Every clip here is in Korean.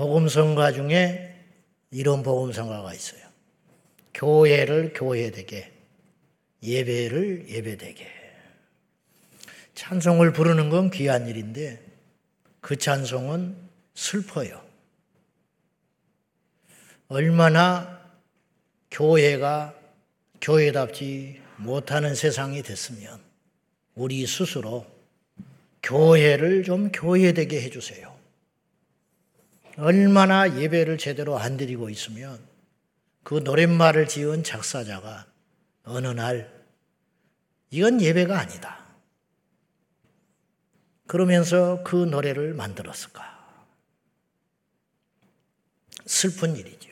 복음성가 중에 이런 복음성가가 있어요. 교회를 교회되게, 예배를 예배되게. 찬송을 부르는 건 귀한 일인데 그 찬송은 슬퍼요. 얼마나 교회가 교회답지 못하는 세상이 됐으면 우리 스스로 교회를 좀 교회되게 해주세요. 얼마나 예배를 제대로 안 드리고 있으면 그 노랫말을 지은 작사자가 어느 날 이건 예배가 아니다. 그러면서 그 노래를 만들었을까? 슬픈 일이죠.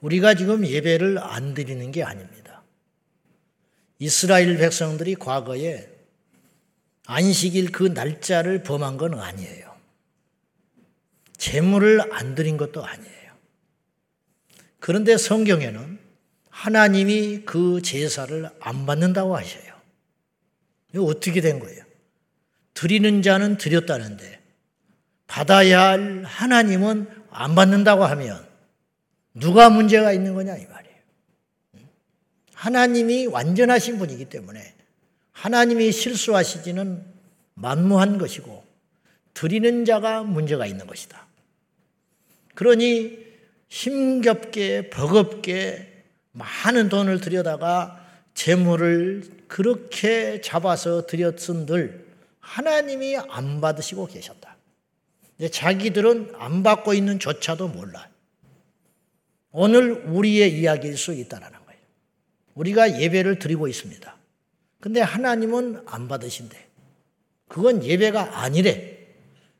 우리가 지금 예배를 안 드리는 게 아닙니다. 이스라엘 백성들이 과거에 안식일 그 날짜를 범한 건 아니에요. 재물을 안 드린 것도 아니에요. 그런데 성경에는 하나님이 그 제사를 안 받는다고 하셔요. 이거 어떻게 된 거예요? 드리는 자는 드렸다는데 받아야 할 하나님은 안 받는다고 하면 누가 문제가 있는 거냐 이 말이에요. 하나님이 완전하신 분이기 때문에 하나님이 실수하시지는 만무한 것이고 드리는 자가 문제가 있는 것이다. 그러니 힘겹게 버겁게 많은 돈을 들여다가 재물을 그렇게 잡아서 드렸은들 하나님이 안 받으시고 계셨다. 자기들은 안 받고 있는 조차도 몰라. 오늘 우리의 이야기일 수 있다는 거예요. 우리가 예배를 드리고 있습니다. 근데 하나님은 안 받으신대. 그건 예배가 아니래.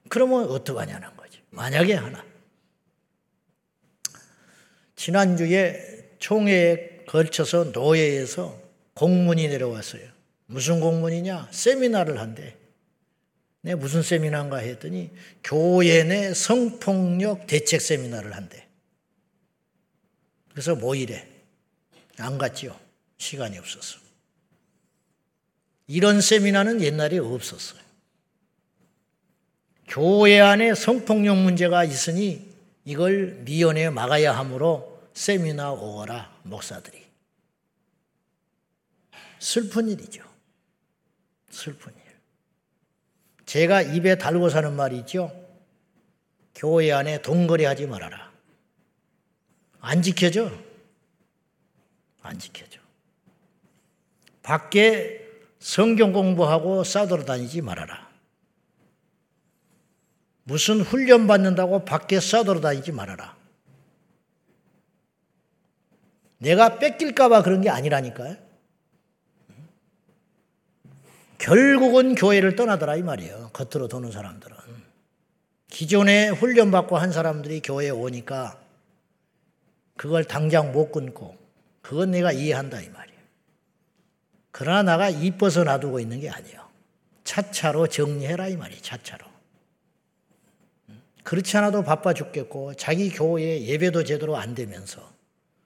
그러면 어떡하냐는 거지. 만약에 하나. 지난주에 총회에 걸쳐서 노예에서 공문이 내려왔어요. 무슨 공문이냐? 세미나를 한대. 네, 무슨 세미나인가 했더니 교회 내 성폭력 대책 세미나를 한대. 그래서 모이래. 안 갔지요. 시간이 없어서. 이런 세미나는 옛날에 없었어요. 교회 안에 성폭력 문제가 있으니 이걸 미연에 막아야 하므로 세미나 오거라, 목사들이. 슬픈 일이죠. 슬픈 일. 제가 입에 달고 사는 말이 죠 교회 안에 동거래 하지 말아라. 안 지켜져. 안 지켜져. 밖에 성경 공부하고 싸돌아 다니지 말아라. 무슨 훈련 받는다고 밖에 싸돌아 다니지 말아라. 내가 뺏길까봐 그런 게 아니라니까요. 결국은 교회를 떠나더라 이 말이에요. 겉으로 도는 사람들은. 기존에 훈련받고 한 사람들이 교회에 오니까 그걸 당장 못 끊고 그건 내가 이해한다 이 말이에요. 그러나 나가 이뻐서 놔두고 있는 게 아니에요. 차차로 정리해라 이 말이에요. 차차로. 그렇지 않아도 바빠 죽겠고 자기 교회 예배도 제대로 안 되면서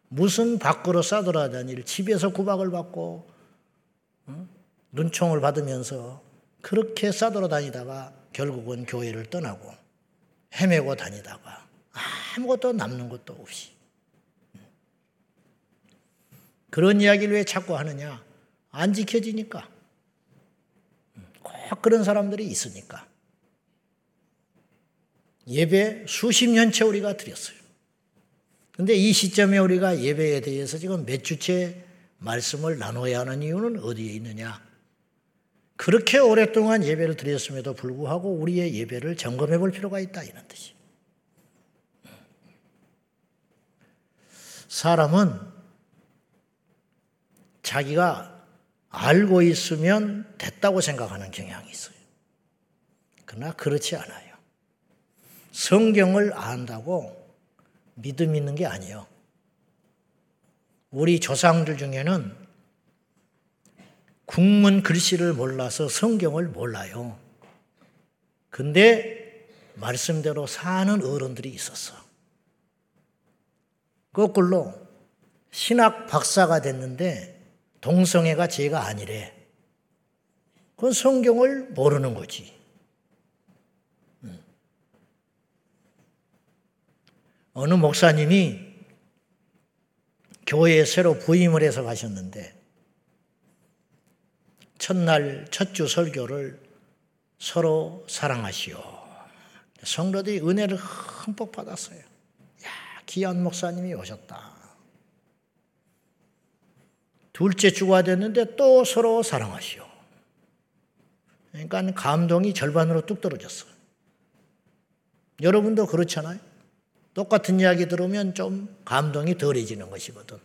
무슨 밖으로 싸돌아다닐 집에서 구박을 받고 눈총을 받으면서 그렇게 싸돌아다니다가 결국은 교회를 떠나고 헤매고 다니다가 아무것도 남는 것도 없이 그런 이야기를 왜 자꾸 하느냐? 안 지켜지니까. 꼭 그런 사람들이 있으니까. 예배 수십 년째 우리가 드렸어요. 근데 이 시점에 우리가 예배에 대해서 지금 몇 주째 말씀을 나눠야 하는 이유는 어디에 있느냐? 그렇게 오랫동안 예배를 드렸음에도 불구하고 우리의 예배를 점검해 볼 필요가 있다 이런 뜻이. 사람은 자기가 알고 있으면 됐다고 생각하는 경향이 있어요. 그러나 그렇지 않아요. 성경을 안다고 믿음 있는 게 아니에요. 우리 조상들 중에는 국문 글씨를 몰라서 성경을 몰라요. 근데 말씀대로 사는 어른들이 있었어. 거꾸로 신학 박사가 됐는데 동성애가 죄가 아니래. 그건 성경을 모르는 거지. 어느 목사님이 교회에 새로 부임을 해서 가셨는데 첫날 첫 주 설교를 서로 사랑하시오. 성도들이 은혜를 흠뻑 받았어요. 야, 귀한 목사님이 오셨다. 둘째 주가 됐는데 또 서로 사랑하시오. 그러니까 감동이 절반으로 뚝 떨어졌어. 여러분도 그렇잖아요. 똑같은 이야기 들으면 좀 감동이 덜해지는 것이거든.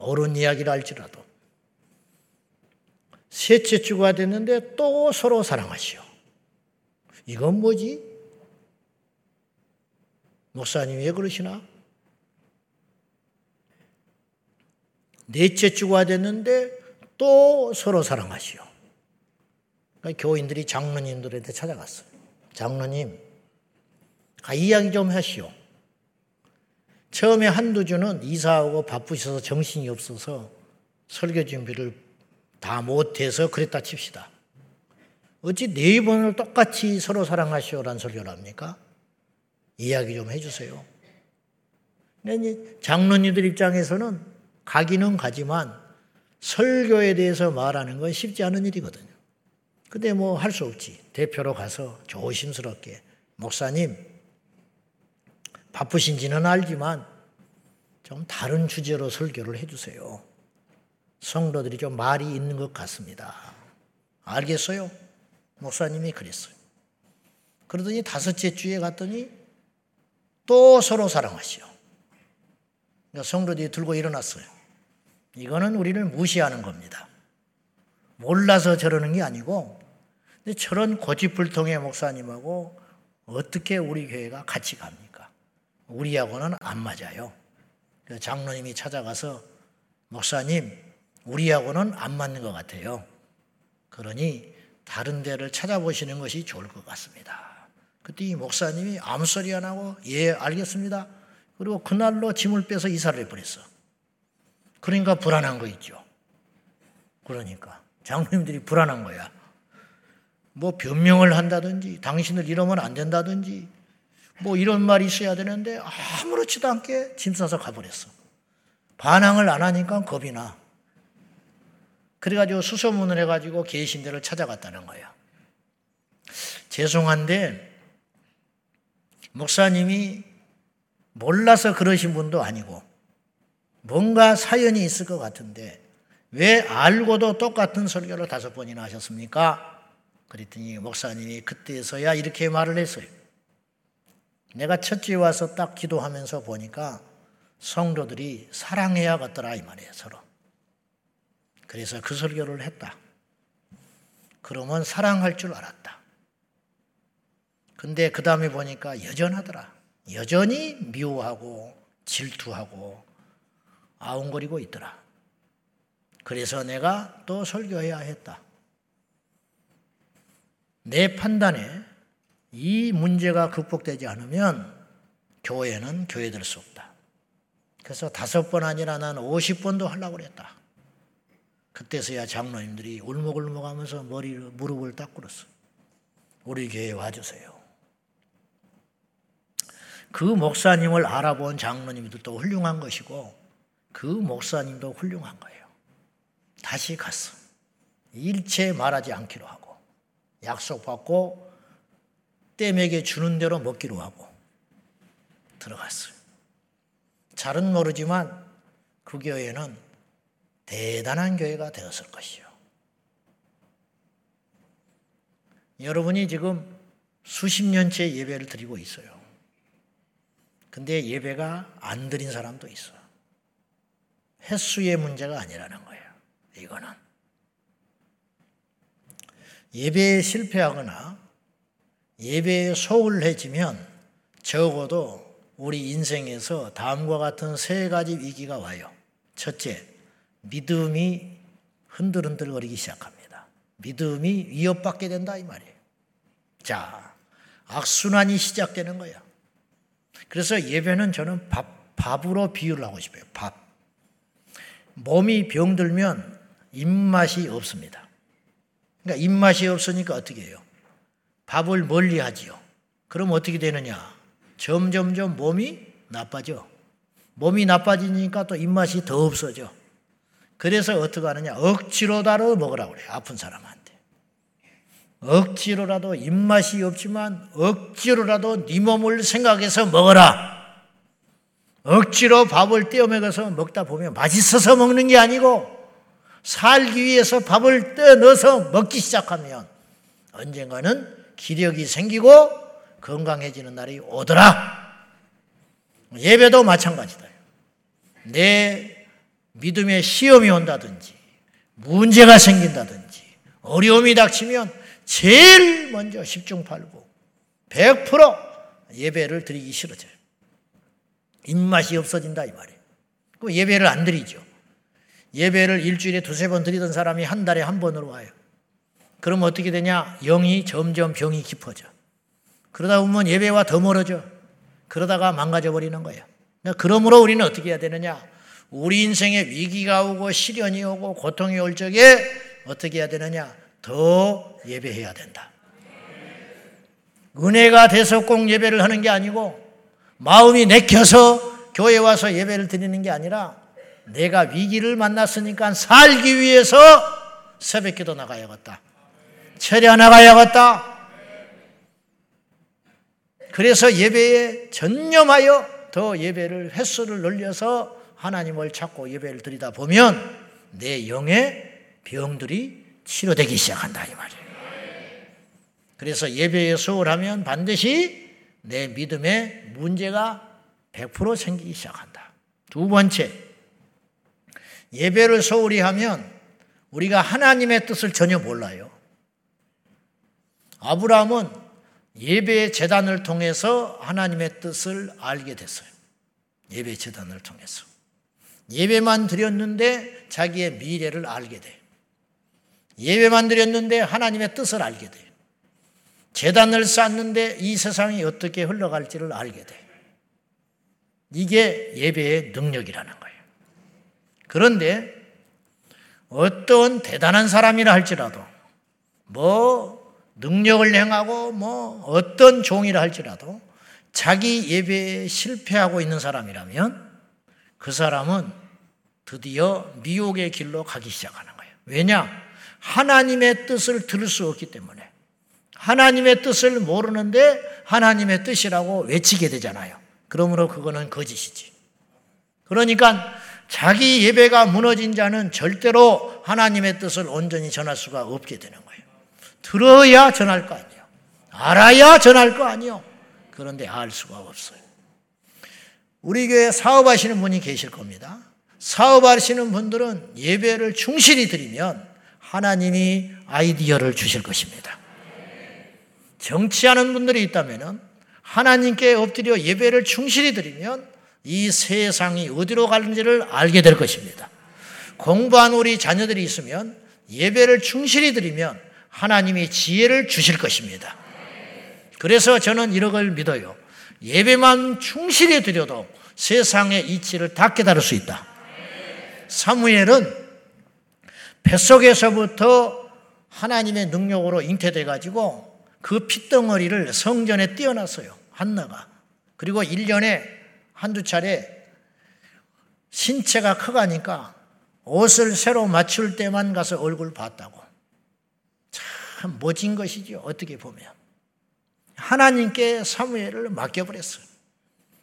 옳은 이야기를 할지라도. 셋째 주가 됐는데 또 서로 사랑하시오. 이건 뭐지? 목사님이 왜 그러시나? 넷째 주가 됐는데 또 서로 사랑하시오. 그러니까 교인들이 장로님들한테 찾아갔어요. 장로님, 아, 이야기 좀 하시오. 처음에 한두 주는 이사하고 바쁘셔서 정신이 없어서 설교 준비를 다 못해서 그랬다 칩시다. 어찌 네 번을 똑같이 서로 사랑하시오란 설교를 합니까? 이야기 좀 해주세요. 장로님들 입장에서는 가기는 가지만 설교에 대해서 말하는 건 쉽지 않은 일이거든요. 근데 뭐 할 수 없지. 대표로 가서 조심스럽게 목사님 바쁘신지는 알지만 좀 다른 주제로 설교를 해주세요. 성도들이 좀 말이 있는 것 같습니다. 알겠어요? 목사님이 그랬어요. 그러더니 다섯째 주에 갔더니 또 서로 사랑하시오. 그러니까 성도들이 들고 일어났어요. 이거는 우리를 무시하는 겁니다. 몰라서 저러는 게 아니고 저런 고집불통의 목사님하고 어떻게 우리 교회가 같이 갑니까? 우리하고는 안 맞아요. 장로님이 찾아가서 목사님, 우리하고는 안 맞는 것 같아요. 그러니 다른 데를 찾아보시는 것이 좋을 것 같습니다. 그때 이 목사님이 아무 소리 안 하고 예 알겠습니다. 그리고 그날로 짐을 빼서 이사를 해버렸어. 그러니까 불안한 거 있죠. 그러니까 장로님들이 불안한 거야. 뭐 변명을 한다든지 당신을 이러면 안 된다든지 뭐 이런 말이 있어야 되는데 아무렇지도 않게 짐 싸서 가버렸어. 반항을 안 하니까 겁이 나. 그래가지고 수소문을 해가지고 계신데를 찾아갔다는 거야. 죄송한데 목사님이 몰라서 그러신 분도 아니고 뭔가 사연이 있을 것 같은데 왜 알고도 똑같은 설교를 다섯 번이나 하셨습니까? 그랬더니 목사님이 그때서야 이렇게 말을 했어요. 내가 첫째 와서 딱 기도하면서 보니까 성도들이 사랑해야겠더라 이 말이에요 서로. 그래서 그 설교를 했다. 그러면 사랑할 줄 알았다. 근데 그 다음에 보니까 여전하더라. 여전히 미워하고 질투하고 아웅거리고 있더라. 그래서 내가 또 설교해야 했다. 내 판단에 이 문제가 극복되지 않으면 교회는 교회될 수 없다. 그래서 다섯 번 아니라 난 오십 번도 하려고 그랬다. 그때서야 장로님들이 울먹울먹 하면서 머리를, 무릎을 딱 꿇었어. 우리 교회에 와주세요. 그 목사님을 알아본 장로님들도 훌륭한 것이고, 그 목사님도 훌륭한 거예요. 다시 갔어. 일체 말하지 않기로 하고, 약속받고, 땜에게 주는 대로 먹기로 하고 들어갔어요. 잘은 모르지만 그 교회는 대단한 교회가 되었을 것이요. 여러분이 지금 수십 년째 예배를 드리고 있어요. 근데 예배가 안 드린 사람도 있어. 횟수의 문제가 아니라는 거예요. 이거는. 예배에 실패하거나 예배에 소홀해지면 적어도 우리 인생에서 다음과 같은 세 가지 위기가 와요. 첫째, 믿음이 흔들흔들거리기 시작합니다. 믿음이 위협받게 된다 이 말이에요. 자, 악순환이 시작되는 거야. 그래서 예배는 저는 밥, 밥으로 비유를 하고 싶어요. 밥. 몸이 병들면 입맛이 없습니다. 그러니까 입맛이 없으니까 어떻게 해요? 밥을 멀리 하지요. 그럼 어떻게 되느냐? 점점점 몸이 나빠져. 몸이 나빠지니까 또 입맛이 더 없어져. 그래서 어떻게 하느냐? 억지로다로 먹으라고 그래. 아픈 사람한테. 억지로라도 입맛이 없지만 억지로라도 네 몸을 생각해서 먹어라. 억지로 밥을 떼어 먹어서 먹다 보면 맛있어서 먹는 게 아니고 살기 위해서 밥을 떼어 넣어서 먹기 시작하면 언젠가는 기력이 생기고 건강해지는 날이 오더라. 예배도 마찬가지다. 내 믿음에 시험이 온다든지 문제가 생긴다든지 어려움이 닥치면 제일 먼저 10중 8구 100% 예배를 드리기 싫어져요. 입맛이 없어진다 이 말이에요. 그 예배를 안 드리죠. 예배를 일주일에 두세 번 드리던 사람이 한 달에 한 번으로 와요. 그럼 어떻게 되냐? 영이 점점 병이 깊어져. 그러다 보면 예배와 더 멀어져. 그러다가 망가져 버리는 거예요. 그러므로 우리는 어떻게 해야 되느냐? 우리 인생에 위기가 오고 시련이 오고 고통이 올 적에 어떻게 해야 되느냐? 더 예배해야 된다. 은혜가 돼서 꼭 예배를 하는 게 아니고 마음이 내켜서 교회 와서 예배를 드리는 게 아니라 내가 위기를 만났으니까 살기 위해서 새벽 기도 나가야겠다. 철야 나가야겠다. 그래서 예배에 전념하여 더 예배를 횟수를 늘려서 하나님을 찾고 예배를 드리다 보면 내 영의 병들이 치료되기 시작한다 이 말이에요. 그래서 예배에 소홀하면 반드시 내 믿음에 문제가 100% 생기기 시작한다. 두 번째, 예배를 소홀히 하면 우리가 하나님의 뜻을 전혀 몰라요. 아브라함은 예배 재단을 통해서 하나님의 뜻을 알게 됐어요. 예배 재단을 통해서. 예배만 드렸는데 자기의 미래를 알게 돼. 예배만 드렸는데 하나님의 뜻을 알게 돼. 재단을 쌓는데 이 세상이 어떻게 흘러갈지를 알게 돼. 이게 예배의 능력이라는 거예요. 그런데 어떤 대단한 사람이라 할지라도 뭐 능력을 행하고 뭐 어떤 종이라 할지라도 자기 예배에 실패하고 있는 사람이라면 그 사람은 드디어 미혹의 길로 가기 시작하는 거예요. 왜냐? 하나님의 뜻을 들을 수 없기 때문에. 하나님의 뜻을 모르는데 하나님의 뜻이라고 외치게 되잖아요. 그러므로 그거는 거짓이지. 그러니까 자기 예배가 무너진 자는 절대로 하나님의 뜻을 온전히 전할 수가 없게 되는 거예요. 들어야 전할 거 아니에요. 알아야 전할 거 아니에요. 그런데 알 수가 없어요. 우리 교회 사업하시는 분이 계실 겁니다. 사업하시는 분들은 예배를 충실히 드리면 하나님이 아이디어를 주실 것입니다. 정치하는 분들이 있다면 하나님께 엎드려 예배를 충실히 드리면 이 세상이 어디로 가는지를 알게 될 것입니다. 공부한 우리 자녀들이 있으면 예배를 충실히 드리면 하나님이 지혜를 주실 것입니다. 그래서 저는 이런 걸 믿어요. 예배만 충실히 드려도 세상의 이치를 다 깨달을 수 있다. 사무엘은 뱃속에서부터 하나님의 능력으로 잉태돼 가지고 그 핏덩어리를 성전에 띄어놨어요. 한나가. 그리고 1년에 한두 차례 신체가 커가니까 옷을 새로 맞출 때만 가서 얼굴 봤다고. 참 멋진 것이죠. 어떻게 보면. 하나님께 사무엘을 맡겨버렸어요.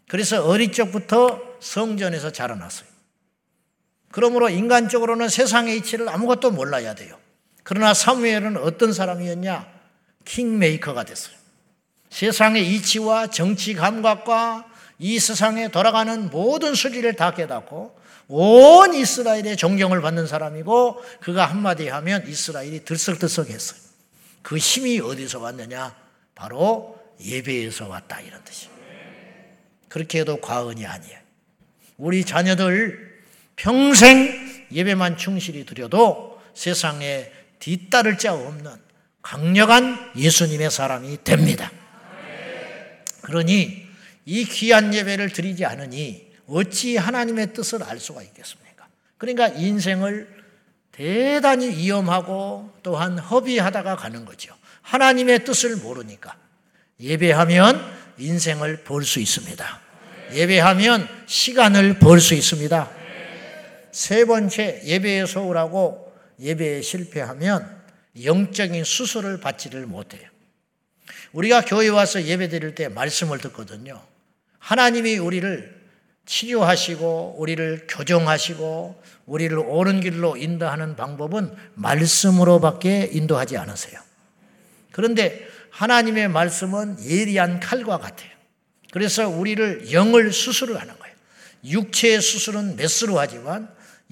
그래서 어릴 적부터 성전에서 자라났어요. 그러므로 인간적으로는 세상의 이치를 아무것도 몰라야 돼요. 그러나 사무엘은 어떤 사람이었냐? 킹메이커가 됐어요. 세상의 이치와 정치 감각과 이 세상에 돌아가는 모든 수리를 다 깨닫고 온 이스라엘의 존경을 받는 사람이고 그가 한마디 하면 이스라엘이 들썩들썩했어요. 그 힘이 어디서 왔느냐? 바로 예배에서 왔다 이런 뜻이에요. 그렇게 해도 과언이 아니에요. 우리 자녀들 평생 예배만 충실히 드려도 세상에 뒤따를 자 없는 강력한 예수님의 사람이 됩니다. 그러니 이 귀한 예배를 드리지 않으니 어찌 하나님의 뜻을 알 수가 있겠습니까? 그러니까 인생을 대단히 위험하고 또한 허비하다가 가는 거죠. 하나님의 뜻을 모르니까 예배하면 인생을 볼 수 있습니다. 예배하면 시간을 벌 수 있습니다. 세 번째, 예배에 소홀하고 예배에 실패하면 영적인 수술을 받지를 못해요. 우리가 교회 와서 예배 드릴 때 말씀을 듣거든요. 하나님이 우리를 치료하시고 우리를 교정하시고 우리를 옳은 길로 인도하는 방법은 말씀으로밖에 인도하지 않으세요. 그런데 하나님의 말씀은 예리한 칼과 같아요. 그래서 우리를 영을 수술을 하는 거예요. 육체의 수술은 메스로 하지만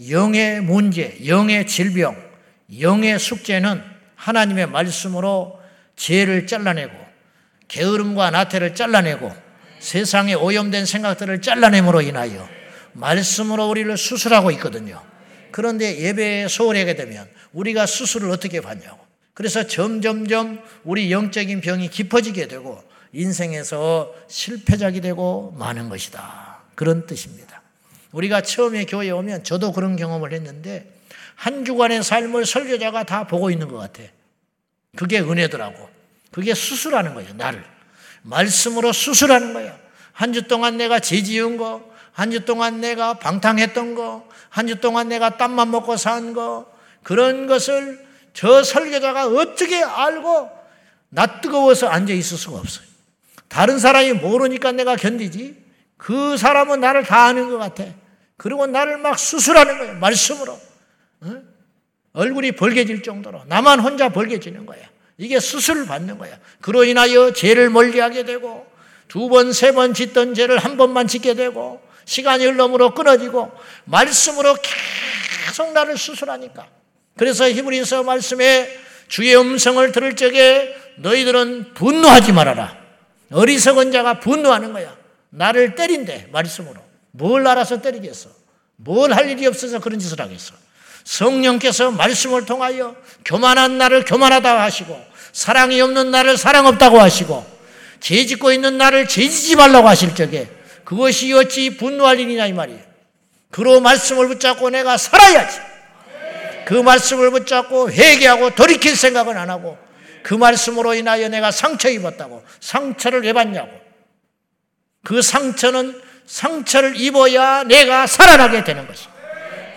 영의 문제, 영의 질병, 영의 숙제는 하나님의 말씀으로 죄를 잘라내고 게으름과 나태를 잘라내고 세상에 오염된 생각들을 잘라냄으로 인하여 말씀으로 우리를 수술하고 있거든요. 그런데 예배에 소홀하게 되면 우리가 수술을 어떻게 받냐고. 그래서 점점점 우리 영적인 병이 깊어지게 되고 인생에서 실패작이 되고 마는 것이다. 그런 뜻입니다. 우리가 처음에 교회에 오면 저도 그런 경험을 했는데 한 주간의 삶을 설교자가 다 보고 있는 것 같아. 그게 은혜더라고. 그게 수술하는 거예요, 나를. 말씀으로 수술하는 거야. 한 주 동안 내가 죄 지은 거, 한 주 동안 내가 방탕했던 거, 한 주 동안 내가 땀만 먹고 산 거, 그런 것을 저 설교자가 어떻게 알고 나 뜨거워서 앉아 있을 수가 없어요. 다른 사람이 모르니까 내가 견디지. 그 사람은 나를 다 아는 것 같아. 그리고 나를 막 수술하는 거예요. 말씀으로. 얼굴이 벌개질 정도로. 나만 혼자 벌개지는 거야. 이게 수술을 받는 거야. 그로 인하여 죄를 멀리하게 되고 두 번, 세 번 짓던 죄를 한 번만 짓게 되고 시간이 흘러므로 끊어지고 말씀으로 계속 나를 수술하니까. 그래서 히브리서 말씀에 주의 음성을 들을 적에 너희들은 분노하지 말아라. 어리석은 자가 분노하는 거야. 나를 때린대, 말씀으로. 뭘 알아서 때리겠어? 뭘 할 일이 없어서 그런 짓을 하겠어? 성령께서 말씀을 통하여 교만한 나를 교만하다 하시고 사랑이 없는 나를 사랑 없다고 하시고 죄 짓고 있는 나를 죄 짓지 말라고 하실 적에 그것이 어찌 분노할 일이냐 이 말이에요. 그로 말씀을 붙잡고 내가 살아야지. 그 말씀을 붙잡고 회개하고 돌이킬 생각은 안 하고 그 말씀으로 인하여 내가 상처 입었다고 상처를 왜 받냐고 그 상처는 상처를 입어야 내가 살아나게 되는 것이.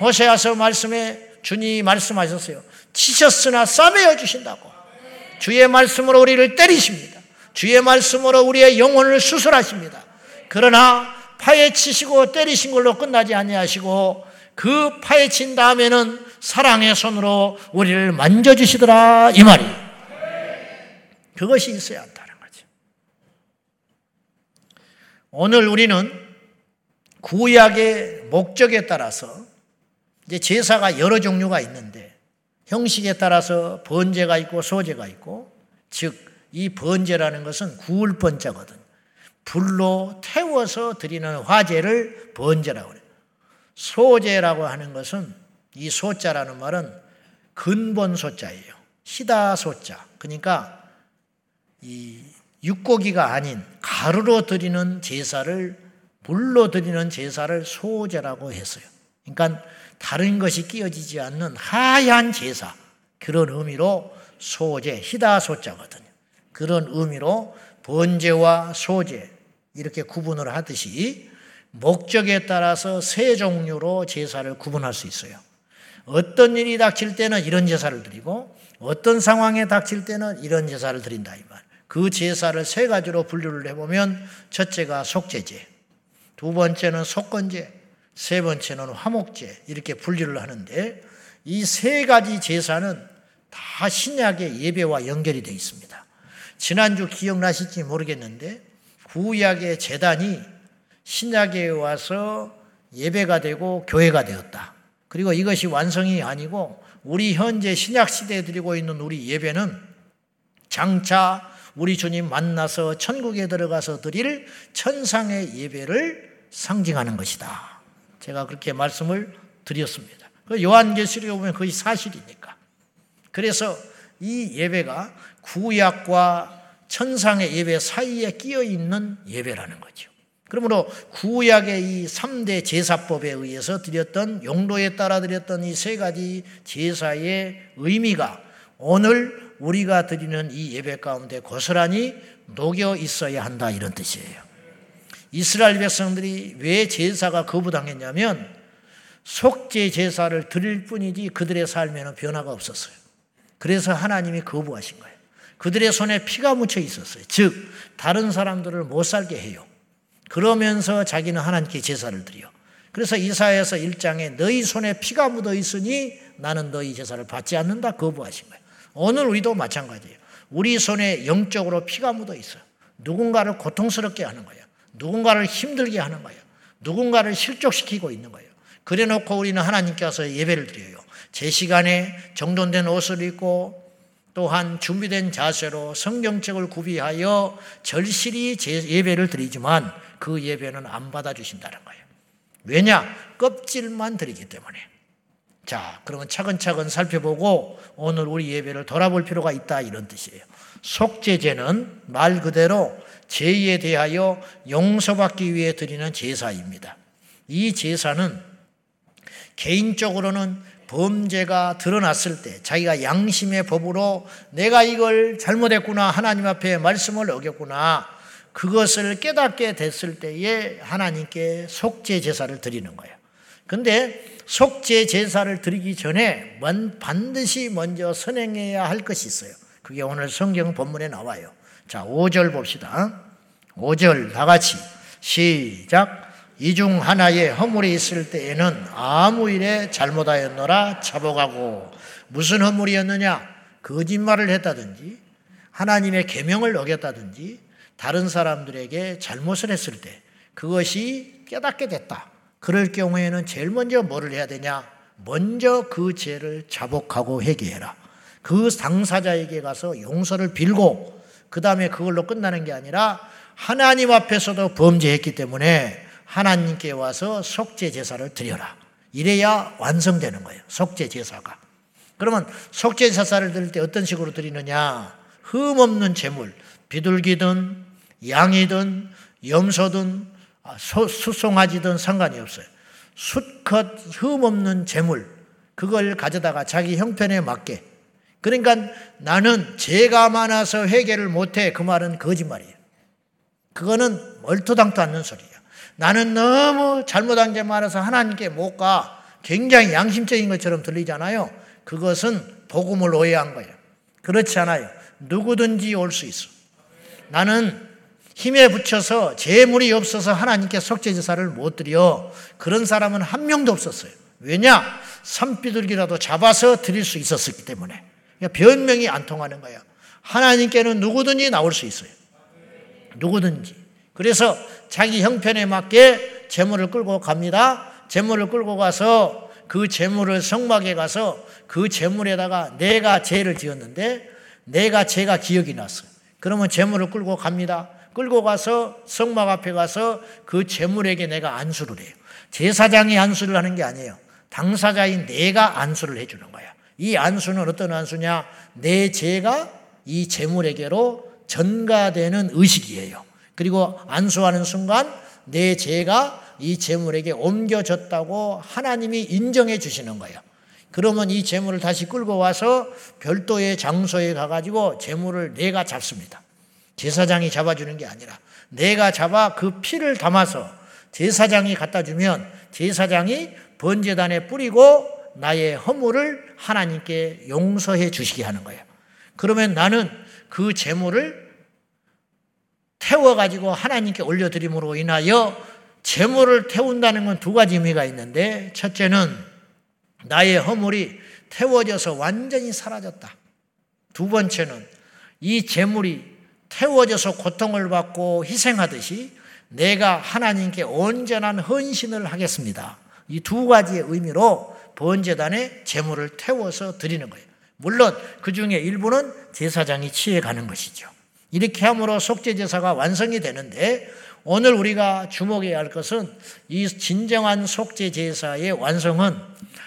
호세아서 말씀에 주님이 말씀하셨어요. 치셨으나 싸매어 주신다고. 주의 말씀으로 우리를 때리십니다. 주의 말씀으로 우리의 영혼을 수술하십니다. 그러나 파헤치시고 때리신 걸로 끝나지 아니하시고 그 파헤친 다음에는 사랑의 손으로 우리를 만져주시더라 이 말이. 그것이 있어야 한다는 거죠. 오늘 우리는 구약의 목적에 따라서 이제 제사가 여러 종류가 있는데 형식에 따라서 번제가 있고 소제가 있고 즉 이 번제라는 것은 구울 번자거든. 불로 태워서 드리는 화제를 번제라고 해요. 소제라고 하는 것은 이 소자라는 말은 근본 소자예요. 시다 소자. 그러니까 이 육고기가 아닌 가루로 드리는 제사를 불로 드리는 제사를 소제라고 했어요. 그러니까 다른 것이 끼어지지 않는 하얀 제사 그런 의미로 소제 히다 소자거든요. 그런 의미로 번제와 소제 이렇게 구분을 하듯이 목적에 따라서 세 종류로 제사를 구분할 수 있어요. 어떤 일이 닥칠 때는 이런 제사를 드리고 어떤 상황에 닥칠 때는 이런 제사를 드린다 이 말. 그 제사를 세 가지로 분류를 해보면 첫째가 속제제, 두 번째는 속건제, 세 번째는 화목제 이렇게 분류를 하는데 이 세 가지 제사는 다 신약의 예배와 연결이 되어 있습니다. 지난주 기억나실지 모르겠는데 구약의 재단이 신약에 와서 예배가 되고 교회가 되었다. 그리고 이것이 완성이 아니고 우리 현재 신약 시대에 드리고 있는 우리 예배는 장차 우리 주님 만나서 천국에 들어가서 드릴 천상의 예배를 상징하는 것이다. 제가 그렇게 말씀을 드렸습니다. 그 요한계시록에 보면 그것이 사실이니까. 그래서 이 예배가 구약과 천상의 예배 사이에 끼어 있는 예배라는 거죠. 그러므로 구약의 이 3대 제사법에 의해서 드렸던 용도에 따라 드렸던 이 세 가지 제사의 의미가 오늘 우리가 드리는 이 예배 가운데 고스란히 녹여 있어야 한다 이런 뜻이에요. 이스라엘 백성들이 왜 제사가 거부당했냐면 속죄 제사를 드릴 뿐이지 그들의 삶에는 변화가 없었어요. 그래서 하나님이 거부하신 거예요. 그들의 손에 피가 묻혀 있었어요. 즉 다른 사람들을 못 살게 해요. 그러면서 자기는 하나님께 제사를 드려. 그래서 이사야서 1장에 너희 손에 피가 묻어 있으니 나는 너희 제사를 받지 않는다 거부하신 거예요. 오늘 우리도 마찬가지예요. 우리 손에 영적으로 피가 묻어 있어요. 누군가를 고통스럽게 하는 거예요. 누군가를 힘들게 하는 거예요. 누군가를 실족시키고 있는 거예요. 그래 놓고 우리는 하나님께 와서 예배를 드려요. 제 시간에 정돈된 옷을 입고 또한 준비된 자세로 성경책을 구비하여 절실히 예배를 드리지만 그 예배는 안 받아주신다는 거예요. 왜냐? 껍질만 드리기 때문에. 자, 그러면 차근차근 살펴보고 오늘 우리 예배를 돌아볼 필요가 있다 이런 뜻이에요. 속죄제는 말 그대로 죄에 대하여 용서받기 위해 드리는 제사입니다. 이 제사는 개인적으로는 범죄가 드러났을 때 자기가 양심의 법으로 내가 이걸 잘못했구나 하나님 앞에 말씀을 어겼구나 그것을 깨닫게 됐을 때에 하나님께 속죄 제사를 드리는 거예요. 근데 속죄 제사를 드리기 전에 반드시 먼저 선행해야 할 것이 있어요. 그게 오늘 성경 본문에 나와요. 자, 5절 봅시다. 5절 다 같이 시작. 이 중 하나에 허물이 있을 때에는 아무 일에 잘못하였노라 자복하고 무슨 허물이었느냐? 거짓말을 했다든지 하나님의 계명을 어겼다든지 다른 사람들에게 잘못을 했을 때 그것이 깨닫게 됐다. 그럴 경우에는 제일 먼저 뭐를 해야 되냐? 먼저 그 죄를 자복하고 회개해라. 그 당사자에게 가서 용서를 빌고 그 다음에 그걸로 끝나는 게 아니라 하나님 앞에서도 범죄했기 때문에 하나님께 와서 속죄 제사를 드려라. 이래야 완성되는 거예요. 속죄 제사가. 그러면 속죄 제사를 드릴 때 어떤 식으로 드리느냐? 흠 없는 재물, 비둘기든 양이든 염소든 아, 수송아지든 상관이 없어요. 수컷 흠 없는 재물 그걸 가져다가 자기 형편에 맞게 그러니까 나는 죄가 많아서 회개를 못해 그 말은 거짓말이에요. 그거는 얼토당토 않는 소리예요. 나는 너무 잘못한 게 많아서 하나님께 못 가. 굉장히 양심적인 것처럼 들리잖아요. 그것은 복음을 오해한 거예요. 그렇지 않아요. 누구든지 올 수 있어. 나는 힘에 붙여서 재물이 없어서 하나님께 속죄제사를 못 드려. 그런 사람은 한 명도 없었어요. 왜냐? 산비둘기라도 잡아서 드릴 수 있었기 때문에. 그러니까 변명이 안 통하는 거예요. 하나님께는 누구든지 나올 수 있어요. 누구든지. 그래서 자기 형편에 맞게 재물을 끌고 갑니다. 재물을 끌고 가서 그 재물을 성막에 가서 그 재물에다가 내가 죄를 지었는데 내가 죄가 기억이 났어요. 그러면 재물을 끌고 갑니다. 끌고 가서 성막 앞에 가서 그 재물에게 내가 안수를 해요. 제사장이 안수를 하는 게 아니에요. 당사자인 내가 안수를 해주는 거야. 이 안수는 어떤 안수냐? 내 죄가 이 재물에게로 전가되는 의식이에요. 그리고 안수하는 순간 내 죄가 이 재물에게 옮겨졌다고 하나님이 인정해 주시는 거예요. 그러면 이 재물을 다시 끌고 와서 별도의 장소에 가가지고 재물을 내가 잡습니다. 제사장이 잡아주는 게 아니라 내가 잡아 그 피를 담아서 제사장이 갖다 주면 제사장이 번제단에 뿌리고 나의 허물을 하나님께 용서해 주시게 하는 거예요. 그러면 나는 그 재물을 태워가지고 하나님께 올려드림으로 인하여 재물을 태운다는 건 두 가지 의미가 있는데 첫째는 나의 허물이 태워져서 완전히 사라졌다. 두 번째는 이 재물이 태워져서 고통을 받고 희생하듯이 내가 하나님께 온전한 헌신을 하겠습니다. 이 두 가지의 의미로 번제단에 재물을 태워서 드리는 거예요. 물론 그 중에 일부는 제사장이 취해 가는 것이죠. 이렇게 함으로 속죄제사가 완성이 되는데 오늘 우리가 주목해야 할 것은 이 진정한 속죄제사의 완성은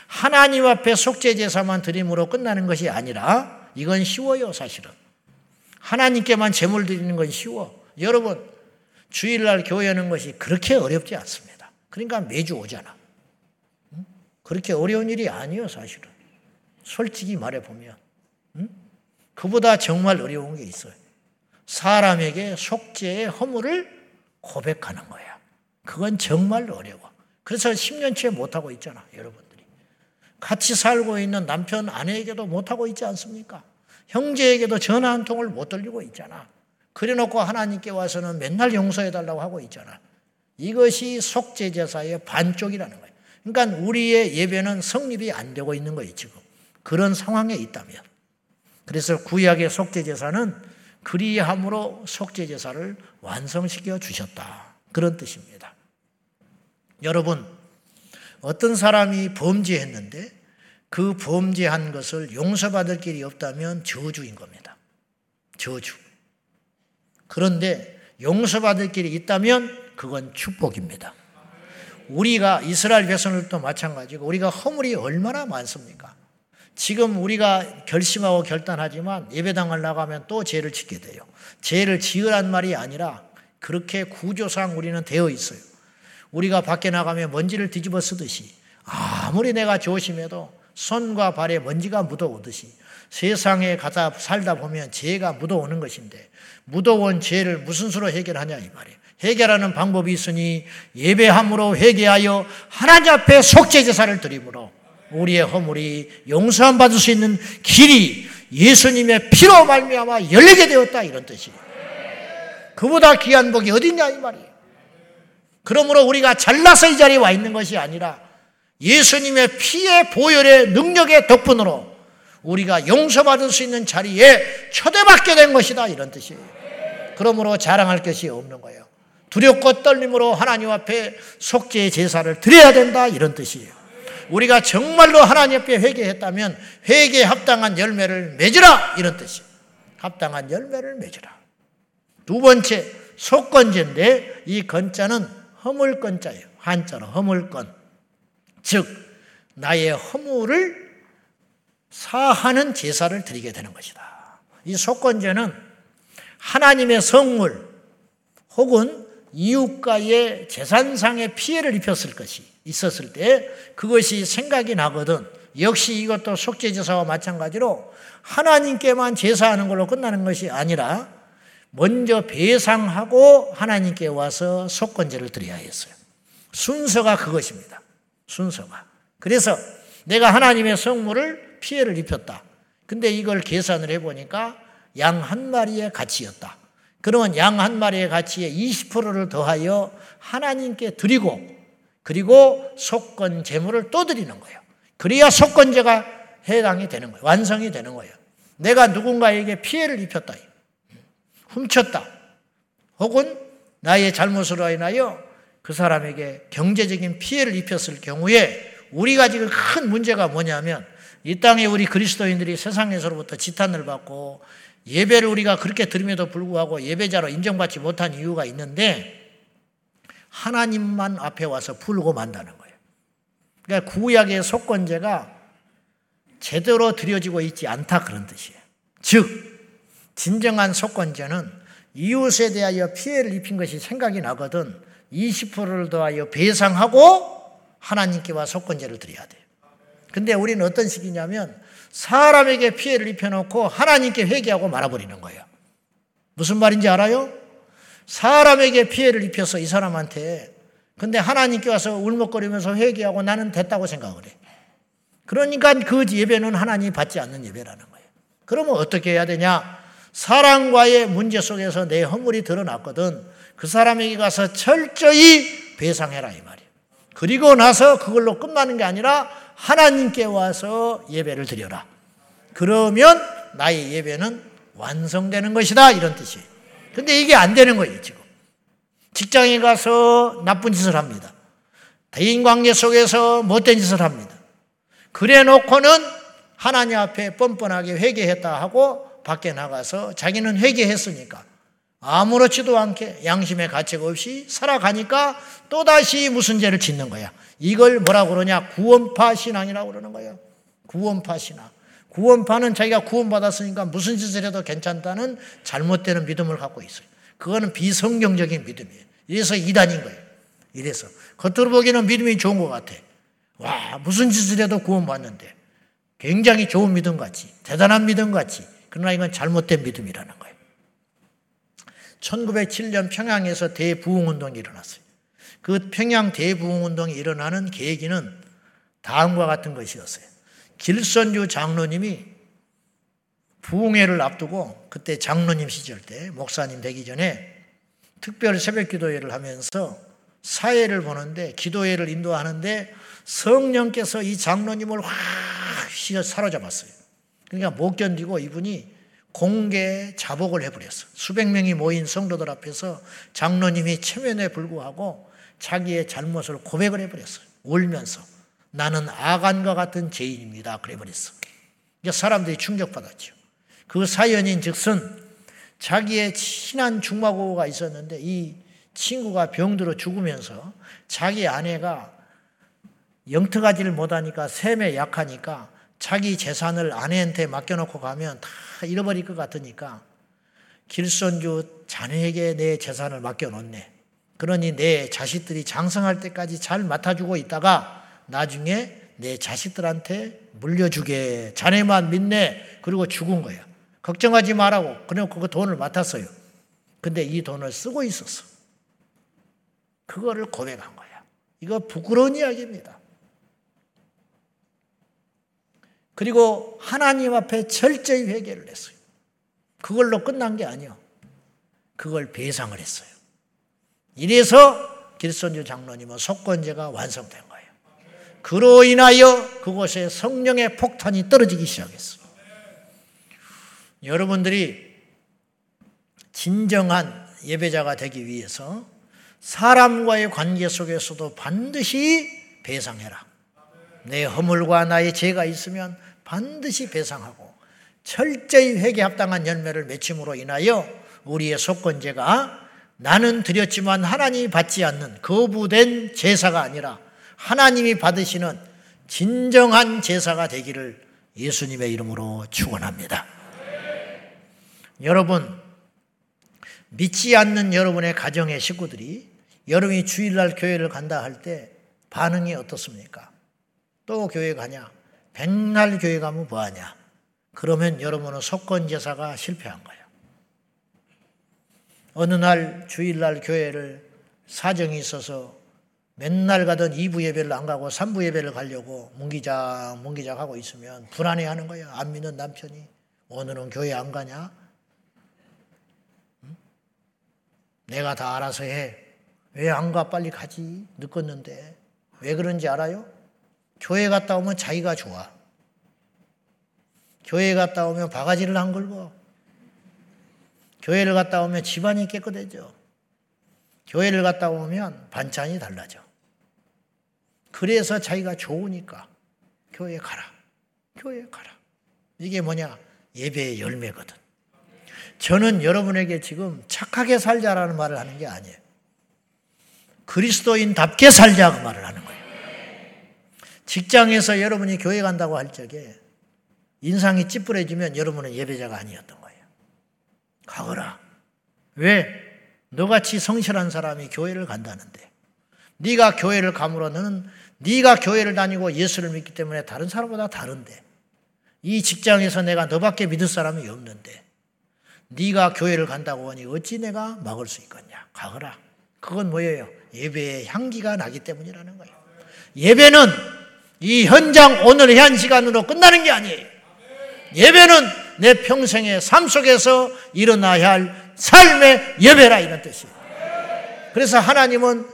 하나님 앞에 속죄제사만 드림으로 끝나는 것이 아니라 이건 쉬워요 사실은. 하나님께만 제물 드리는 건 쉬워. 여러분, 주일날 교회 하는 것이 그렇게 어렵지 않습니다. 그러니까 매주 오잖아. 그렇게 어려운 일이 아니에요, 사실은. 솔직히 말해보면. 그보다 정말 어려운 게 있어요. 사람에게 속죄의 허물을 고백하는 거야. 그건 정말 어려워. 그래서 10년째 못하고 있잖아, 여러분들이. 같이 살고 있는 남편, 아내에게도 못하고 있지 않습니까? 형제에게도 전화 한 통을 못 돌리고 있잖아. 그래 놓고 하나님께 와서는 맨날 용서해달라고 하고 있잖아. 이것이 속죄제사의 반쪽이라는 거예요. 그러니까 우리의 예배는 성립이 안 되고 있는 거예요, 지금. 그런 상황에 있다면. 그래서 구약의 속죄제사는 그리함으로 속죄제사를 완성시켜 주셨다. 그런 뜻입니다. 여러분, 어떤 사람이 범죄했는데 그 범죄한 것을 용서받을 길이 없다면 저주인 겁니다. 저주. 그런데 용서받을 길이 있다면 그건 축복입니다. 우리가 이스라엘 백성들도 마찬가지고 우리가 허물이 얼마나 많습니까? 지금 우리가 결심하고 결단하지만 예배당을 나가면 또 죄를 짓게 돼요. 죄를 지으란 말이 아니라 그렇게 구조상 우리는 되어 있어요. 우리가 밖에 나가면 먼지를 뒤집어 쓰듯이 아무리 내가 조심해도 손과 발에 먼지가 묻어오듯이 세상에 가다 살다 보면 죄가 묻어오는 것인데 묻어온 죄를 무슨 수로 해결하냐 이 말이에요. 해결하는 방법이 있으니 예배함으로 회개하여 하나님 앞에 속죄 제사를 드림으로 우리의 허물이 용서함 받을 수 있는 길이 예수님의 피로 말미암아 열리게 되었다 이런 뜻이에요. 그보다 귀한 복이 어딨냐 이 말이에요. 그러므로 우리가 잘나서 이 자리에 와 있는 것이 아니라 예수님의 피의 보혈의 능력의 덕분으로 우리가 용서받을 수 있는 자리에 초대받게 된 것이다 이런 뜻이에요. 그러므로 자랑할 것이 없는 거예요. 두렵고 떨림으로 하나님 앞에 속죄의 제사를 드려야 된다 이런 뜻이에요. 우리가 정말로 하나님 앞에 회개했다면 회개에 합당한 열매를 맺으라 이런 뜻이에요. 합당한 열매를 맺으라. 두 번째 속건제인데 이 건자는 허물건자예요. 한자로 허물건. 즉 나의 허물을 사하는 제사를 드리게 되는 것이다. 이 속건제는 하나님의 성물 혹은 이웃과의 재산상의 피해를 입혔을 것이 있었을 때 그것이 생각이 나거든. 역시 이것도 속죄제사와 마찬가지로 하나님께만 제사하는 걸로 끝나는 것이 아니라 먼저 배상하고 하나님께 와서 속건제를 드려야 했어요. 순서가 그것입니다. 순서가. 그래서 내가 하나님의 성물을 피해를 입혔다. 근데 이걸 계산을 해보니까 양 한 마리의 가치였다. 그러면 양 한 마리의 가치에 20%를 더하여 하나님께 드리고 그리고 속건 제물을 또 드리는 거예요. 그래야 속건제가 해당이 되는 거예요. 완성이 되는 거예요. 내가 누군가에게 피해를 입혔다. 훔쳤다. 혹은 나의 잘못으로 인하여 그 사람에게 경제적인 피해를 입혔을 경우에 우리가 지금 큰 문제가 뭐냐면 이 땅에 우리 그리스도인들이 세상에서로부터 지탄을 받고 예배를 우리가 그렇게 드림에도 불구하고 예배자로 인정받지 못한 이유가 있는데 하나님만 앞에 와서 풀고 만다는 거예요. 그러니까 구약의 속건제가 제대로 드려지고 있지 않다 그런 뜻이에요. 즉 진정한 속건제는 이웃에 대하여 피해를 입힌 것이 생각이 나거든 20%를 더하여 배상하고 하나님께 와 속건제를 드려야 돼요. 근데 우리는 어떤 식이냐면 사람에게 피해를 입혀놓고 하나님께 회개하고 말아버리는 거예요. 무슨 말인지 알아요? 사람에게 피해를 입혀서 이 사람한테 근데 하나님께 와서 울먹거리면서 회개하고 나는 됐다고 생각을 해. 그러니까 그 예배는 하나님이 받지 않는 예배라는 거예요. 그러면 어떻게 해야 되냐? 사랑과의 문제 속에서 내 허물이 드러났거든. 그 사람에게 가서 철저히 배상해라 이 말이에요. 그리고 나서 그걸로 끝나는 게 아니라 하나님께 와서 예배를 드려라. 그러면 나의 예배는 완성되는 것이다. 이런 뜻이에요. 근데 이게 안 되는 거예요, 지금. 직장에 가서 나쁜 짓을 합니다. 대인 관계 속에서 못된 짓을 합니다. 그래 놓고는 하나님 앞에 뻔뻔하게 회개했다 하고 밖에 나가서 자기는 회개했으니까 아무렇지도 않게 양심의 가책 없이 살아가니까 또다시 무슨 죄를 짓는 거야. 이걸 뭐라고 그러냐? 구원파 신앙이라고 그러는 거예요. 구원파 신앙. 구원파는 자기가 구원받았으니까 무슨 짓을 해도 괜찮다는 잘못되는 믿음을 갖고 있어요. 그거는 비성경적인 믿음이에요. 이래서 이단인 거예요. 이래서. 겉으로 보기에는 믿음이 좋은 것 같아. 와, 무슨 짓을 해도 구원받는데. 굉장히 좋은 믿음 같이, 대단한 믿음 같이. 그러나 이건 잘못된 믿음이라는 거예요. 1907년 평양에서 대부흥운동이 일어났어요. 그 평양 대부흥 운동이 일어나는 계기는 다음과 같은 것이었어요. 길선주 장로님이 부흥회를 앞두고 그때 장로님 시절 때 목사님 되기 전에 특별 새벽 기도회를 하면서 사회를 보는데 기도회를 인도하는데 성령께서 이 장로님을 확 사로잡았어요. 그러니까 못 견디고 이분이 공개 자복을 해버렸어. 수백 명이 모인 성도들 앞에서 장로님이 체면에 불구하고 자기의 잘못을 고백을 해버렸어요. 울면서 나는 아간과 같은 죄인입니다. 그래버렸어. 이제 사람들이 충격받았죠. 그 사연인 즉슨 자기의 친한 중마고가 있었는데 이 친구가 병들어 죽으면서 자기 아내가 영특하지를 못하니까 셈에 약하니까 자기 재산을 아내한테 맡겨놓고 가면 다 잃어버릴 것 같으니까 길손주 자네에게 내 재산을 맡겨놓네. 그러니 내 자식들이 장성할 때까지 잘 맡아주고 있다가 나중에 내 자식들한테 물려주게. 자네만 믿네. 그리고 죽은 거야. 걱정하지 말라고. 그냥 그 돈을 맡았어요. 근데 이 돈을 쓰고 있었어. 그거를 고백한 거야. 이거 부끄러운 이야기입니다. 그리고 하나님 앞에 철저히 회개를 했어요. 그걸로 끝난 게 아니요. 그걸 배상을 했어요. 이래서 길선주 장로님은 속건제가 완성된 거예요. 그로 인하여 그곳에 성령의 폭탄이 떨어지기 시작했어요. 여러분들이 진정한 예배자가 되기 위해서 사람과의 관계 속에서도 반드시 배상해라. 내 허물과 나의 죄가 있으면 반드시 배상하고 철저히 회개 합당한 열매를 맺힘으로 인하여 우리의 속건제가 나는 드렸지만 하나님이 받지 않는 거부된 제사가 아니라 하나님이 받으시는 진정한 제사가 되기를 예수님의 이름으로 축원합니다. 여러분 믿지 않는 여러분의 가정의 식구들이 여러분이 주일날 교회를 간다 할 때 반응이 어떻습니까? 또 교회 가냐? 백날 교회 가면 뭐하냐? 그러면 여러분은 속건 제사가 실패한 거예요. 어느 날 주일날 교회를 사정이 있어서 맨날 가던 2부 예배를 안 가고 3부 예배를 가려고 문기장 문기장 하고 있으면 불안해 하는 거야. 안 믿는 남편이 오늘은 교회 안 가냐? 내가 다 알아서 해. 왜 안 가? 빨리 가지. 늦었는데. 왜 그런지 알아요? 교회 갔다 오면 자기가 좋아. 교회 갔다 오면 바가지를 안 걸고. 교회를 갔다 오면 집안이 깨끗해져. 교회를 갔다 오면 반찬이 달라져. 그래서 자기가 좋으니까 교회 가라. 교회 가라. 이게 뭐냐? 예배의 열매거든. 저는 여러분에게 지금 착하게 살자라는 말을 하는 게 아니에요. 그리스도인답게 살자고 말을 하는 거예요. 직장에서 여러분이 교회 간다고 할 적에 인상이 찌푸려지면 여러분은 예배자가 아니었던 거예요. 가거라. 왜? 너같이 성실한 사람이 교회를 간다는데. 네가 교회를 감으로 너는 네가 교회를 다니고 예수를 믿기 때문에 다른 사람보다 다른데. 이 직장에서 내가 너밖에 믿을 사람이 없는데. 네가 교회를 간다고 하니 어찌 내가 막을 수 있겠냐. 가거라. 그건 뭐예요? 예배의 향기가 나기 때문이라는 거예요. 예배는 이 현장 오늘 한 시간으로 끝나는 게 아니에요. 예배는 내 평생의 삶 속에서 일어나야 할 삶의 예배라 이런 뜻이에요. 그래서 하나님은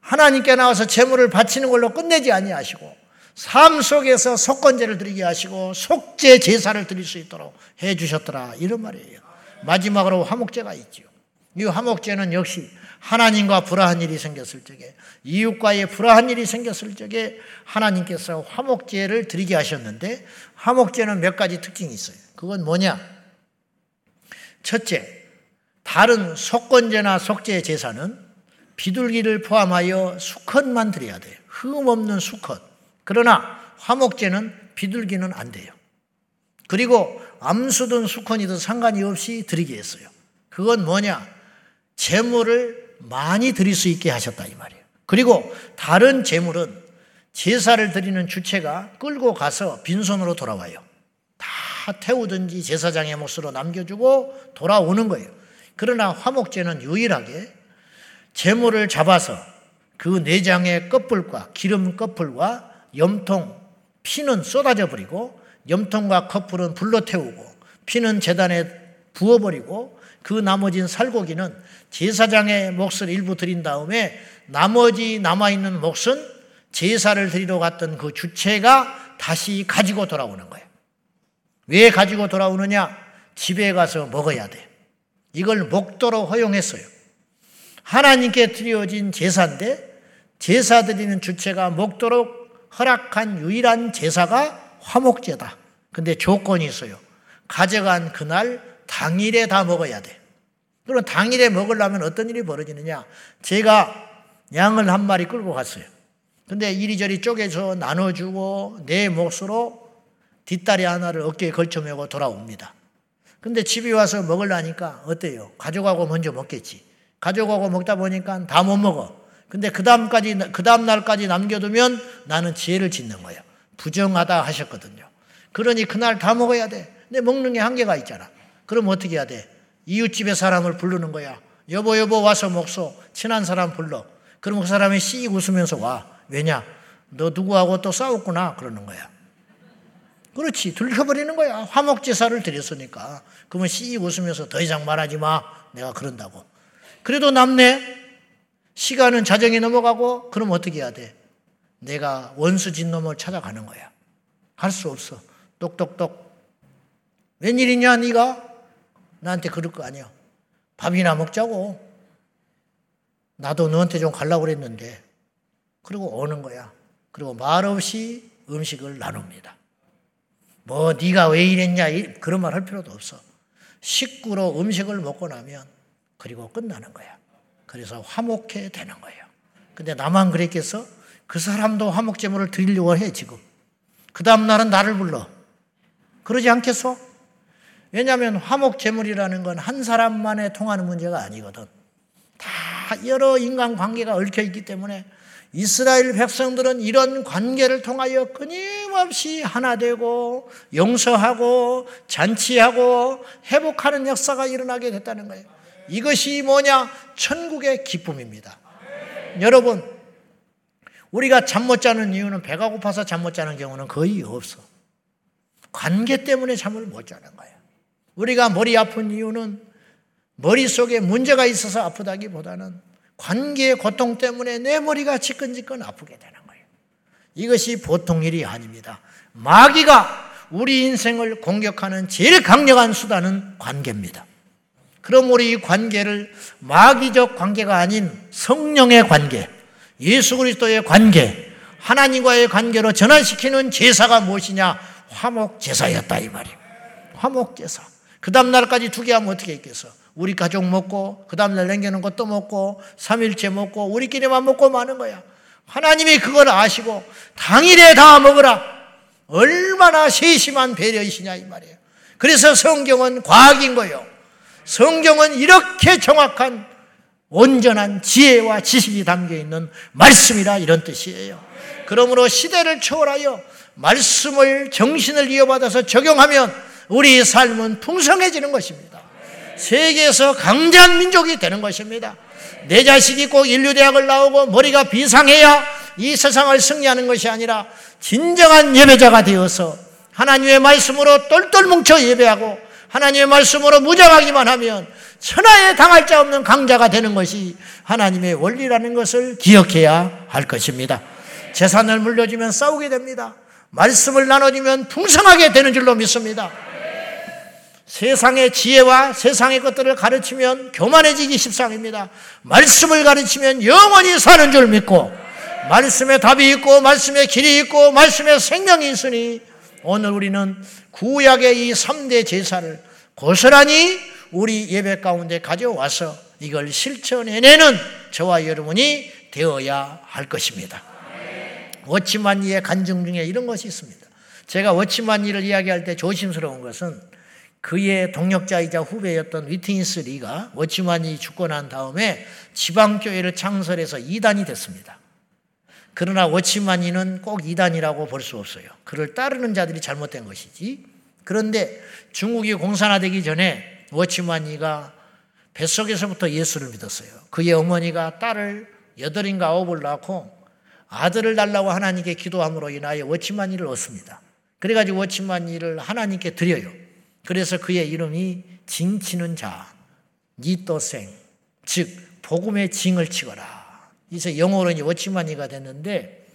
하나님께 나와서 제물을 바치는 걸로 끝내지 아니하시고 삶 속에서 속건제를 드리게 하시고 속죄 제사를 드릴 수 있도록 해 주셨더라 이런 말이에요. 마지막으로 화목제가 있지요. 이 화목제는 역시 하나님과 불화한 일이 생겼을 적에 이웃과의 불화한 일이 생겼을 적에 하나님께서 화목제를 드리게 하셨는데 화목제는 몇 가지 특징이 있어요. 그건 뭐냐? 첫째, 다른 속건제나 속죄 제사는 비둘기를 포함하여 수컷만 드려야 돼요. 흠 없는 수컷. 그러나 화목제는 비둘기는 안 돼요. 그리고 암수든 수컷이든 상관이 없이 드리게 했어요. 그건 뭐냐? 재물을 많이 드릴 수 있게 하셨다 이 말이에요. 그리고 다른 재물은 제사를 드리는 주체가 끌고 가서 빈손으로 돌아와요. 다 태우든지 제사장의 몫으로 남겨주고 돌아오는 거예요. 그러나 화목제는 유일하게 재물을 잡아서 그 내장의 끝불과 기름 끝불과 염통, 피는 쏟아져 버리고 염통과 커플은 불러 태우고 피는 재단에 부어버리고 그 나머진 살고기는 제사장의 몫을 일부 드린 다음에 나머지 남아있는 몫은 제사를 드리러 갔던 그 주체가 다시 가지고 돌아오는 거예요. 왜 가지고 돌아오느냐? 집에 가서 먹어야 돼. 이걸 목도로 허용했어요. 하나님께 드려진 제사인데 제사 드리는 주체가 먹도록 허락한 유일한 제사가 화목제다. 근데 조건이 있어요. 가져간 그날 당일에 다 먹어야 돼. 그럼 당일에 먹으려면 어떤 일이 벌어지느냐? 제가 양을 한 마리 끌고 갔어요. 근데 이리저리 쪼개서 나눠주고 내 몫으로 뒷다리 하나를 어깨에 걸쳐매고 돌아옵니다. 근데 집에 와서 먹으려니까 어때요? 가져가고 먼저 먹겠지. 가져가고 먹다 보니까 다 못 먹어. 근데 그 다음까지, 그 다음 날까지 남겨두면 나는 지혜를 짓는 거예요. 부정하다 하셨거든요. 그러니 그날 다 먹어야 돼. 근데 먹는 게 한계가 있잖아. 그럼 어떻게 해야 돼? 이웃집에 사람을 부르는 거야. 여보, 여보, 와서 먹소. 친한 사람 불러. 그럼 그 사람이 씩 웃으면서 와. 왜냐? 너 누구하고 또 싸웠구나. 그러는 거야. 그렇지. 들켜버리는 거야. 화목제사를 드렸으니까. 그러면 씩 웃으면서 더 이상 말하지 마. 내가 그런다고. 그래도 남네. 시간은 자정이 넘어가고 그럼 어떻게 해야 돼? 내가 원수 진 놈을 찾아가는 거야. 할 수 없어. 똑똑똑. 웬일이냐 네가? 나한테 그럴 거 아니야. 밥이나 먹자고. 나도 너한테 좀 가려고 그랬는데. 그리고 오는 거야. 그리고 말없이 음식을 나눕니다. 뭐 네가 왜 이랬냐 그런 말 할 필요도 없어. 식구로 음식을 먹고 나면 그리고 끝나는 거야. 그래서 화목해 되는 거예요. 근데 나만 그랬겠어? 그 사람도 화목제물을 드리려고 해, 지금. 그 다음 날은 나를 불러. 그러지 않겠어? 왜냐하면 화목제물이라는 건 한 사람만에 통하는 문제가 아니거든. 다 여러 인간 관계가 얽혀 있기 때문에 이스라엘 백성들은 이런 관계를 통하여 끊임없이 하나 되고 용서하고 잔치하고 회복하는 역사가 일어나게 됐다는 거예요. 이것이 뭐냐? 천국의 기쁨입니다. 여러분, 우리가 잠 못 자는 이유는 배가 고파서 잠 못 자는 경우는 거의 없어. 관계 때문에 잠을 못 자는 거예요. 우리가 머리 아픈 이유는 머릿속에 문제가 있어서 아프다기보다는 관계의 고통 때문에 내 머리가 지끈지끈 아프게 되는 거예요. 이것이 보통 일이 아닙니다. 마귀가 우리 인생을 공격하는 제일 강력한 수단은 관계입니다. 그럼 우리 관계를 마귀적 관계가 아닌 성령의 관계, 예수 그리스도의 관계, 하나님과의 관계로 전환시키는 제사가 무엇이냐? 화목 제사였다 이 말이에요. 화목 제사. 그 다음 날까지 두개 하면 어떻게 했겠어? 우리 가족 먹고 그 다음 날 남겨놓은 것도 먹고 삼일째 먹고 우리끼리만 먹고 마는 거야. 하나님이 그걸 아시고 당일에 다 먹으라. 얼마나 세심한 배려이시냐 이 말이에요. 그래서 성경은 과학인 거예요. 성경은 이렇게 정확한 온전한 지혜와 지식이 담겨 있는 말씀이라 이런 뜻이에요. 그러므로 시대를 초월하여 말씀을 정신을 이어받아서 적용하면 우리 삶은 풍성해지는 것입니다. 세계에서 강대한 민족이 되는 것입니다. 내 자식이 꼭 인류대학을 나오고 머리가 비상해야 이 세상을 승리하는 것이 아니라 진정한 예배자가 되어서 하나님의 말씀으로 똘똘 뭉쳐 예배하고 하나님의 말씀으로 무장하기만 하면 천하에 당할 자 없는 강자가 되는 것이 하나님의 원리라는 것을 기억해야 할 것입니다. 재산을 물려주면 싸우게 됩니다. 말씀을 나눠주면 풍성하게 되는 줄로 믿습니다. 세상의 지혜와 세상의 것들을 가르치면 교만해지기 십상입니다. 말씀을 가르치면 영원히 사는 줄 믿고 말씀에 답이 있고 말씀에 길이 있고 말씀에 생명이 있으니 오늘 우리는 구약의 이 3대 제사를 고스란히 우리 예배 가운데 가져와서 이걸 실천해내는 저와 여러분이 되어야 할 것입니다. 워치만리의 간증 중에 이런 것이 있습니다. 제가 워치만리를 이야기할 때 조심스러운 것은 그의 동력자이자 후배였던 위트니스 리가 워치만이 죽고 난 다음에 지방교회를 창설해서 이단이 됐습니다. 그러나 워치만이는 꼭 이단이라고 볼 수 없어요. 그를 따르는 자들이 잘못된 것이지. 그런데 중국이 공산화되기 전에 워치만이가 뱃속에서부터 예수를 믿었어요. 그의 어머니가 딸을 여덟인가 아홉을 낳고 아들을 달라고 하나님께 기도함으로 인하여 워치만이를 얻습니다. 그래가지고 워치만이를 하나님께 드려요. 그래서 그의 이름이 징치는 자, 니또생, 즉 복음의 징을 치거라. 이제 영어로 이제 워치만이가 됐는데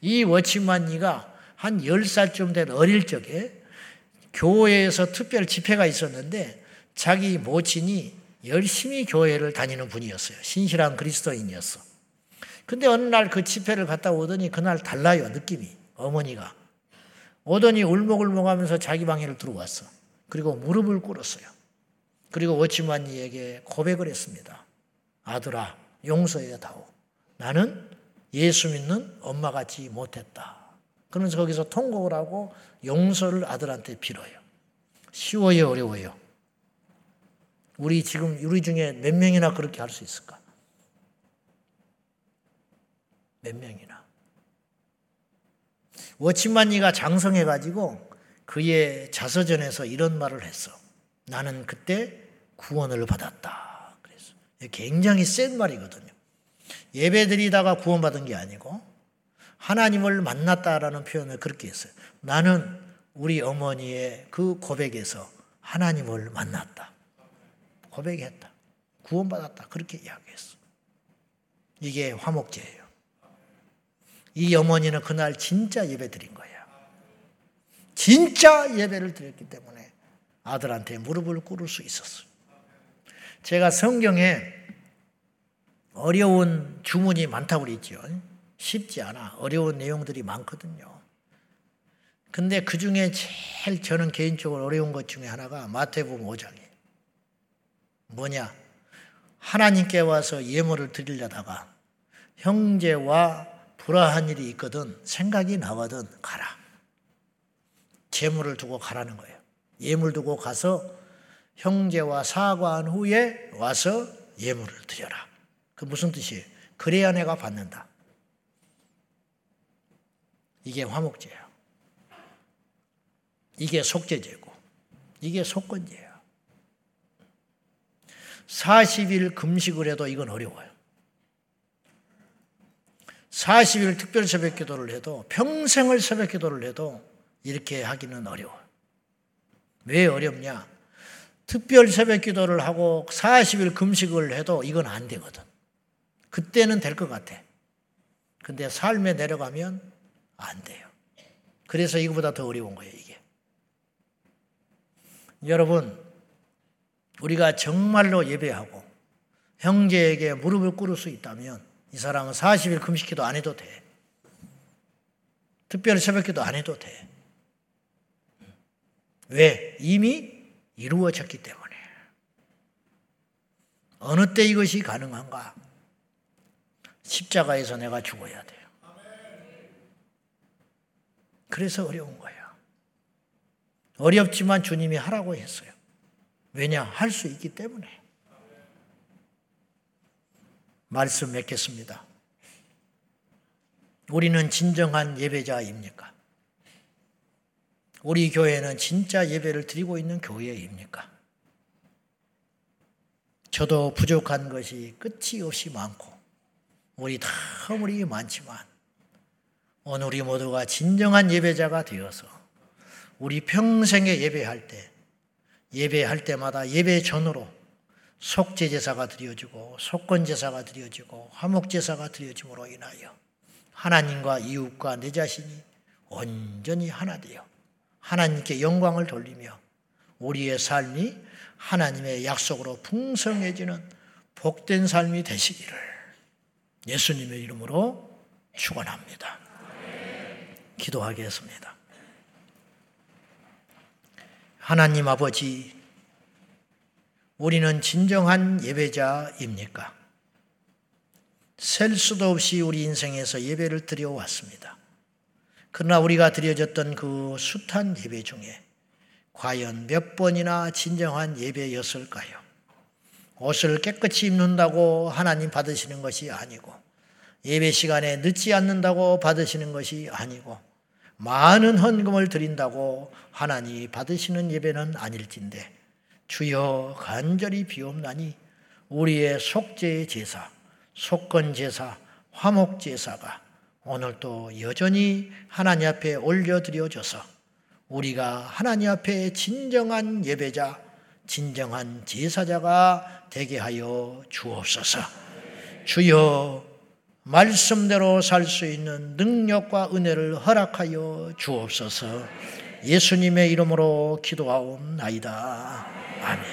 이 워치만이가 한 10살쯤 된 어릴 적에 교회에서 특별 집회가 있었는데 자기 모친이 열심히 교회를 다니는 분이었어요. 신실한 그리스도인이었어. 근데 어느 날 그 집회를 갔다 오더니 그날 달라요, 느낌이. 어머니가. 오더니 울먹울먹 하면서 자기 방에를 들어왔어. 그리고 무릎을 꿇었어요. 그리고 워치만이에게 고백을 했습니다. 아들아, 용서해 다오. 나는 예수 믿는 엄마 같지 못했다. 그러면서 거기서 통곡을 하고 용서를 아들한테 빌어요. 쉬워요, 어려워요? 우리 지금 우리 중에 몇 명이나 그렇게 할 수 있을까? 몇 명이나. 워치만이가 장성해가지고 그의 자서전에서 이런 말을 했어. 나는 그때 구원을 받았다. 그래서 굉장히 센 말이거든요. 예배 드리다가 구원받은 게 아니고 하나님을 만났다라는 표현을 그렇게 했어요. 나는 우리 어머니의 그 고백에서 하나님을 만났다. 고백했다. 구원받았다. 그렇게 이야기했어. 이게 화목제예요. 이 어머니는 그날 진짜 예배 드린 거야. 진짜 예배를 드렸기 때문에 아들한테 무릎을 꿇을 수 있었어요. 제가 성경에 어려운 주문이 많다고 그랬죠. 쉽지 않아. 어려운 내용들이 많거든요. 근데 그 중에 제일 저는 개인적으로 어려운 것 중에 하나가 마태복음 5장이에요. 뭐냐? 하나님께 와서 예물을 드리려다가 형제와 불화한 일이 있거든 생각이 나거든 가라. 재물을 두고 가라는 거예요. 예물 두고 가서 형제와 사과한 후에 와서 예물을 드려라. 그 무슨 뜻이에요? 그래야 내가 받는다. 이게 화목제예요. 이게 속죄제고 이게 속건제예요. 40일 금식을 해도 이건 어려워요. 40일 특별 새벽 기도를 해도 평생을 새벽 기도를 해도 이렇게 하기는 어려워요. 왜 어렵냐? 특별 새벽 기도를 하고 40일 금식을 해도 이건 안 되거든. 그때는 될 것 같아. 근데 삶에 내려가면 안 돼요. 그래서 이거보다 더 어려운 거예요, 이게. 여러분, 우리가 정말로 예배하고 형제에게 무릎을 꿇을 수 있다면 이 사람은 40일 금식기도 안 해도 돼. 특별 새벽기도 안 해도 돼. 왜? 이미 이루어졌기 때문에. 어느 때 이것이 가능한가? 십자가에서 내가 죽어야 돼요. 그래서 어려운 거예요. 어렵지만 주님이 하라고 했어요. 왜냐? 할 수 있기 때문에. 말씀 맺겠습니다. 우리는 진정한 예배자입니까? 우리 교회는 진짜 예배를 드리고 있는 교회입니까? 저도 부족한 것이 끝이 없이 많고, 우리 다 허물이 많지만, 오늘 우리 모두가 진정한 예배자가 되어서, 우리 평생에 예배할 때, 예배할 때마다 예배 전으로 속죄제사가 드려지고 속건제사가 드려지고 화목제사가 드려짐으로 인하여 하나님과 이웃과 내 자신이 온전히 하나 되어 하나님께 영광을 돌리며 우리의 삶이 하나님의 약속으로 풍성해지는 복된 삶이 되시기를 예수님의 이름으로 축원합니다. 기도하겠습니다. 하나님 아버지, 우리는 진정한 예배자입니까? 셀 수도 없이 우리 인생에서 예배를 드려왔습니다. 그러나 우리가 드려졌던 그 숱한 예배 중에 과연 몇 번이나 진정한 예배였을까요? 옷을 깨끗이 입는다고 하나님 받으시는 것이 아니고, 예배 시간에 늦지 않는다고 받으시는 것이 아니고, 많은 헌금을 드린다고 하나님 받으시는 예배는 아닐진데 주여 간절히 비옵나니 우리의 속죄의 제사, 속건 제사, 화목 제사가 오늘도 여전히 하나님 앞에 올려드려져서 우리가 하나님 앞에 진정한 예배자, 진정한 제사자가 되게 하여 주옵소서. 주여 말씀대로 살 수 있는 능력과 은혜를 허락하여 주옵소서. 예수님의 이름으로 기도하옵나이다. 아멘.